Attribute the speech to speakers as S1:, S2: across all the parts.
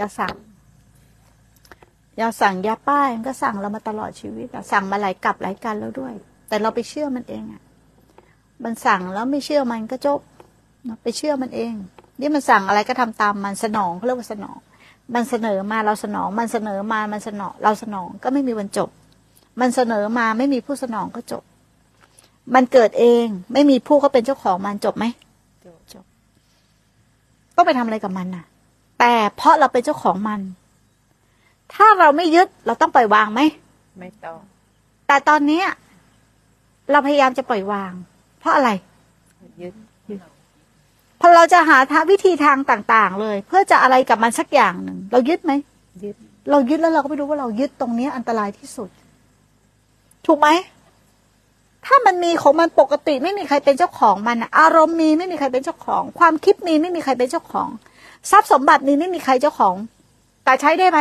S1: ยาสั่งยาสั่งยาป้ายมันก็สั่งเรามาตลอดชีวิตสั่งมาหลายกลับหลายกันแล้วด้วย แต่เราไปเชื่อมันเองอะมันสั่งแล้วไม่เชื่อมันก็จบไปเชื่อมันเองนี่มันสั่งอะไรก็ทำตามมันสนองเขาเรียกว่าสนอง มันเสนอมาเราสนอง มันเสนอมามันสนองเราสนองก็ไม่มีวันจบ มันเสนอมาไม่มีผู้สนองก็จบ มันเกิดเองไม่มีผู้เขาเป็นเจ้าของมันจบไหมจบต้องไปทำอะไรกับมันน่ะ แต่เพราะเราเป็นเจ้าของมัน ถ้าเราไม่ยึดเราต้องปล่อยวางไหม
S2: ไม่ต้อง
S1: แต่ตอนเนี้ยเราพยายามจะปล่อยวาง เพราะอะไร
S2: ยึด
S1: พอเราจะหาทางวิธีทางต่าง ๆ เลย เพื่อจะอะไรกับมันสักอย่างหนึ่งเรายึดไหม
S2: ยึด
S1: เรายึดแล้วเราก็ไม่รู้ว่าเรายึดตรงเนี้ยอันตรายที่สุด ถูกไหมถ้ามันมีของมันปกติไม่มีใครเป็นเจ้าของมันอะอารมณ์มีไม่มีใครเป็นเจ้าของ ความคิดมีไม่มีใครเป็นเจ้าของ ทรัพย์สมบัติมีไม่มีใครเจ้าของ แต่ใช้ได้ไหม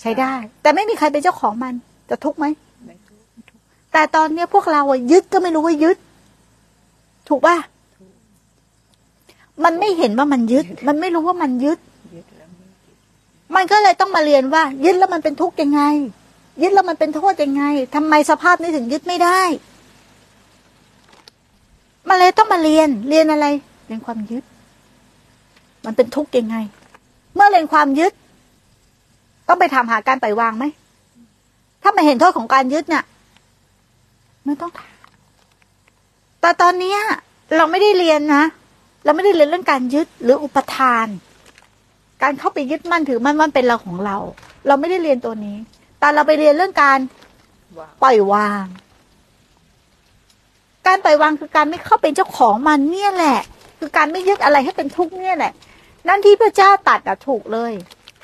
S1: ใช้ได้ แต่ไม่มีใครเป็นเจ้าของมันจะทุกข์ไหม
S2: ไม่ทุกข์
S1: แต่ตอนเนี้ยพวกเราอะยึดก็ไม่รู้ว่ายึด ถูกป่ะมันไม่เห็นว่ามันยึด มันไม่รู้ว่ามันยึด
S2: มั
S1: นก็เลยต้องมาเรียนว่า ยึดแล้วมันเป็นทุกข์ยังไง ยึดแล้วมันเป็นโทษยังไงทำไมสภาพนี้ถึงยึดไม่ได้มันเลยต้องมาเรียน เรียนอะไร เรียนความยึด มันเป็นทุกข์ยังไง เมื่อเรียนความยึด ต้องไปทำหาการปล่อยวางไหม ถ้าไม่เห็นโทษของการยึดเนี่ยไม่ต้องแต่ตอนเนี้ย เราไม่ได้เรียนนะ เราไม่ได้เรียนเรื่องการยึดหรืออุปทาน การเข้าไปยึดมั่นถือมั่นว่ามันเป็นเราของเรา เราไม่ได้เรียนตัวนี้ แต่เราไปเรียนเรื่องการปล่อยวาง การปล่อยวางคือการไม่เข้าเป็นเจ้าของมันเนี่ยแหละ คือการไม่ยึดอะไรให้เป็นทุกข์เนี่ยแหละ นั่นที่พระเจ้าตัดอะถูกเลย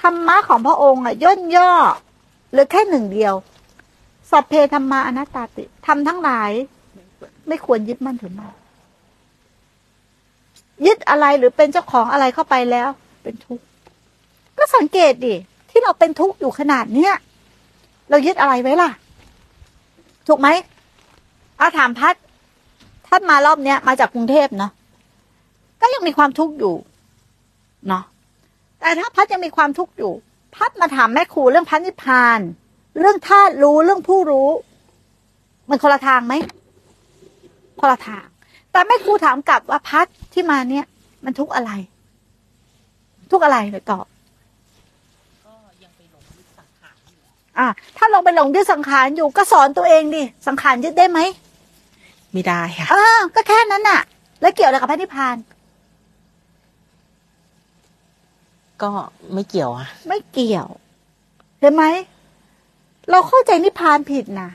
S1: ธรรมะของพระองค์อะย่นย่อหลือแค่หนึ่งเดียว สัพเพธรรมาอนัตตาติทำทั้งหลาย
S2: ไม่ควร
S1: ไม่ควรยึดมั่นถือมั่นยึดอะไรหรือเป็นเจ้าของอะไรเข้าไปแล้ว เป็นทุกข์ก็สังเกตดิที่เราเป็นทุกข์อยู่ขนาดเนี้ยเรายึดอะไรไว้ล่ะ ถูกไหมเอาถามพัดท่านมารอบเนี้ยมาจากกรุงเทพเนาะก็ยังมีความทุกข์อยู่ เนาะแต่ถ้าพัดยังมีความทุกข์อยู่ พัดมาถามแม่ครูเรื่องพันนิพพาน เรื่องธาตุรู้เรื่องผู้รู้ มันคนละทางไหมคนละทาง แต่แม่ครูถามกลับว่าพัดที่มาเนี่ย มันทุกข์อะไร ทุกข์อะไรเลยตอบ
S2: ก็ยังไปหลงยึดสังขารอยู่
S1: อะถ้าลงไปหลงยึดสังขารอยู่ก็สอนตัวเองดิสังขารยึดได้ไหม
S2: ไม่ได้ค่ะ
S1: อ่าก็แค่นั้นน่ะ แล้วเกี่ยวอะไรกับพระนิพพาน
S2: ก็ไม่เกี่ยวอะ
S1: ไม่เกี่ยวเห็นไหม เราเข้าใจนิพพานผิดนะ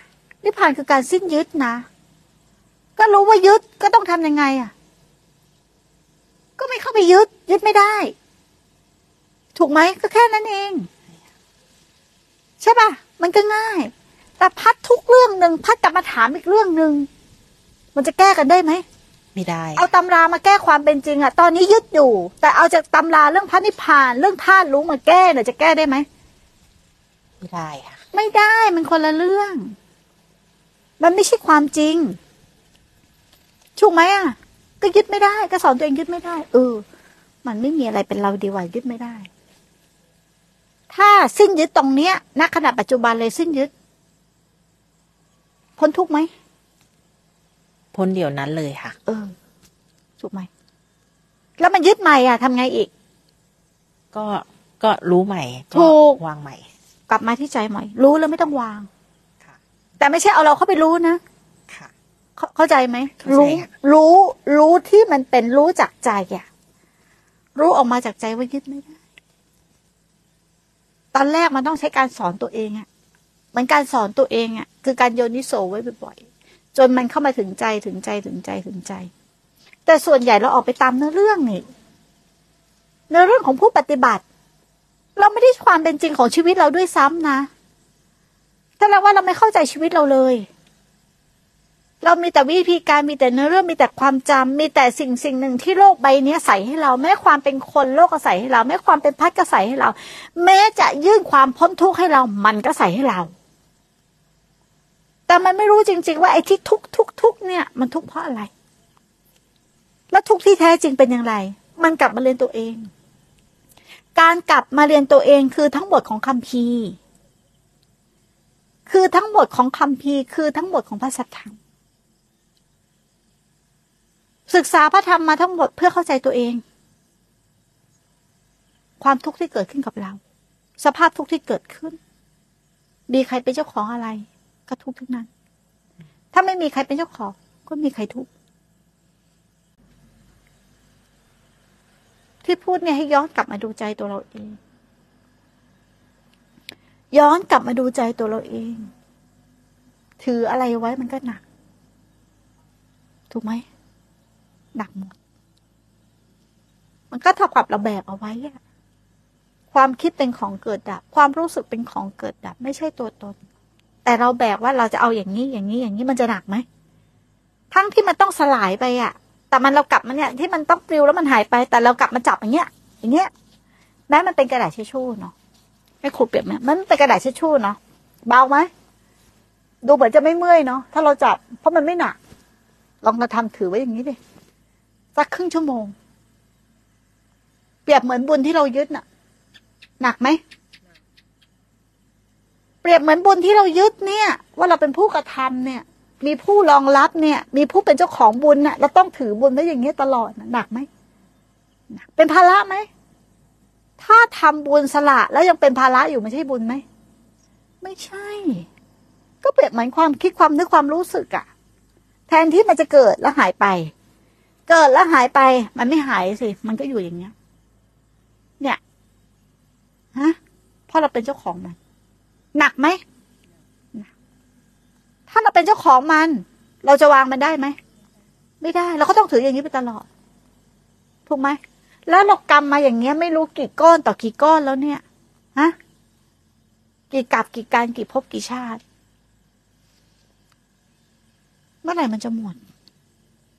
S1: นิพพานคือการสิ้นยึดนะก็รู้ว่ายึดก็ต้องทำยังไงอะ ก็ไม่เข้าไปยึด ยึดไม่ได้ ถูกไหมก็แค่นั้นเอง ใช่ป่ะมันก็ง่าย แต่พัดทุกเรื่องหนึ่งพัดกลับมาถามอีกเรื่องหนึ่งมันจะแก้กันได้ไหม
S2: ไม่ได้
S1: เอาตำรามาแก้ความเป็นจริงอะตอนนี้ยึดอยู่ แต่เอาจากตำราเรื่องพระนิพพานเรื่องธาตุรู้มาแก้เนี่ยจะแก้ได้ไหม
S2: ไม่ได้ค่ะ
S1: ไม่ได้มันคนละเรื่อง มันไม่ใช่ความจริงถูกไหมอะก็ยึดไม่ได้ก็สอนตัวเองยึดไม่ได้เออมันไม่มีอะไรเป็นเราดีกว่ายึดไม่ได้ ถ้าสิ้นยึดตรงเนี้ยณขณะปัจจุบันเลยสิ้นยึด พ้นทุกข์ไหม
S2: พ้นเดี๋ยวนั้นเลยค่ะ
S1: เออถูกไหมแล้วมันยึดใหม่อะทำไงอีก
S2: ก็ก็รู้ใหม่ก็
S1: ถูก
S2: วางใหม่
S1: กลับมาที่ใจใหม่ รู้แล้วไม่ต้องวาง
S2: ค่ะ
S1: แต่ไม่ใช่เอาเราเข้าไปรู้นะ
S2: ค่ะ
S1: เข้าเข้าใจไหม
S2: เข้าใจ
S1: รู้
S2: ค่ะ
S1: รู้ รู้ที่มันเป็นรู้จากใจอะรู้ออกมาจากใจว่ายึดไม่ได้ตอนแรกมันต้องใช้การสอนตัวเองอะเหมันการสอนตัวเองอะคือการโยนิโสไว้บ่อยๆ จนมันเข้ามาถึงใจถึงใจถึงใจถึงใจ แต่ส่วนใหญ่เราออกไปตามเนื้อเรื่องนี่เนื้อเรื่องของผู้ปฏิบัติ เราไม่ได้ความเป็นจริงของชีวิตเราด้วยซ้ำนะถ้าเราว่าเราไม่เข้าใจชีวิตเราเลย เรามีแต่วิธีการมีแต่เนื้อเรื่องมีแต่ความจำมีแต่สิ่งสิ่งหนึ่งที่โลกใบนี้ใส่ให้เรา แม้ความเป็นคนโลกก็ใส่ให้เรา แม้ความเป็นพัดก็ใส่ให้เรา แม้จะยื่นความพ้นทุกข์ให้เรา มันก็ใส่ให้เรา แต่มันไม่รู้จริง ๆ ว่าไอ้ที่ทุกทุกทุกเนี่ย มันทุกเพราะอะไร แล้วทุกที่แท้จริงเป็นอย่างไร มันกลับมาเรียนตัวเอง การกลับมาเรียนตัวเองคือทั้งหมดของคัมภีร์คือทั้งหมดของคัมภีร์คือทั้งหมดของพระสัทธรรมศึกษาพระธรรมมาทั้งหมดเพื่อเข้าใจตัวเอง ความทุกข์ที่เกิดขึ้นกับเรา สภาพทุกข์ที่เกิดขึ้นมีใครเป็นเจ้าของอะไร ก็ทุกทั้งนั้น ถ้าไม่มีใครเป็นเจ้าของ ก็มีใครทุกที่พูดเนี่ยให้ย้อนกลับมาดูใจตัวเราเอง ย้อนกลับมาดูใจตัวเราเอง ถืออะไรไว้มันก็หนัก ถูกไหมหนักหมด มันก็เท่ากับเราแบกเอาไว้อะความคิดเป็นของเกิดดับ ความรู้สึกเป็นของเกิดดับ ไม่ใช่ตัวตน แต่เราแบกว่าเราจะเอาอย่างนี้อย่างนี้อย่างนี้มันจะหนักไหมทั้งที่มันต้องสลายไปอะแต่มันเรากลับมาเนี่ยที่มันต้องปลิวแล้วมันหายไป แต่เรากลับมาจับอย่างเงี้ย อย่างเงี้ยแม้มันเป็นกระดาษเช็ดชู่เนาะไม่ขูดเปียกไหมมันเป็นกระดาษเช็ดชู่เนาะเบาไหมดูเหมือนจะไม่เมื่อยเนาะถ้าเราจับ เพราะมันไม่หนัก ลองมาทำถือไว้อย่างนี้ดิสักครึ่งชั่วโมง เปรียบเหมือนบุญที่เรายึดน่ะ หนักไหม เปรียบเหมือนบุญที่เรายึดเนี่ย ว่าเราเป็นผู้กระทำเนี่ย มีผู้รองรับเนี่ย มีผู้เป็นเจ้าของบุญน่ะเราต้องถือบุญไว้อย่างนี้ยตลอดหนักไหมหนักเป็นภาระไหมถ้าทำบุญสละแล้วยังเป็นภาระอยู่ไม่ใช่บุญไหมไม่ใช่ ก็เปรียบเหมือนความคิดความนึกความรู้สึกอะแทนที่มันจะเกิดแล้วหายไป เกิดแล้วหายไป มันไม่หายสิ มันก็อยู่อย่างเงี้ย เนี่ยฮะเพราะเราเป็นเจ้าของมัน หนักไหม ถ้าเราเป็นเจ้าของมัน เราจะวางมันได้ไหม ไม่ได้ เราก็ต้องถืออย่างนี้ไปตลอด ถูกไหม แล้วเรากำมาอย่างเงี้ย ไม่รู้กี่ก้อนต่อกี่ก้อนแล้วเนี่ย ฮะ กี่กับกี่การกี่ภพกี่ชาติ เมื่อไหร่มันจะหมด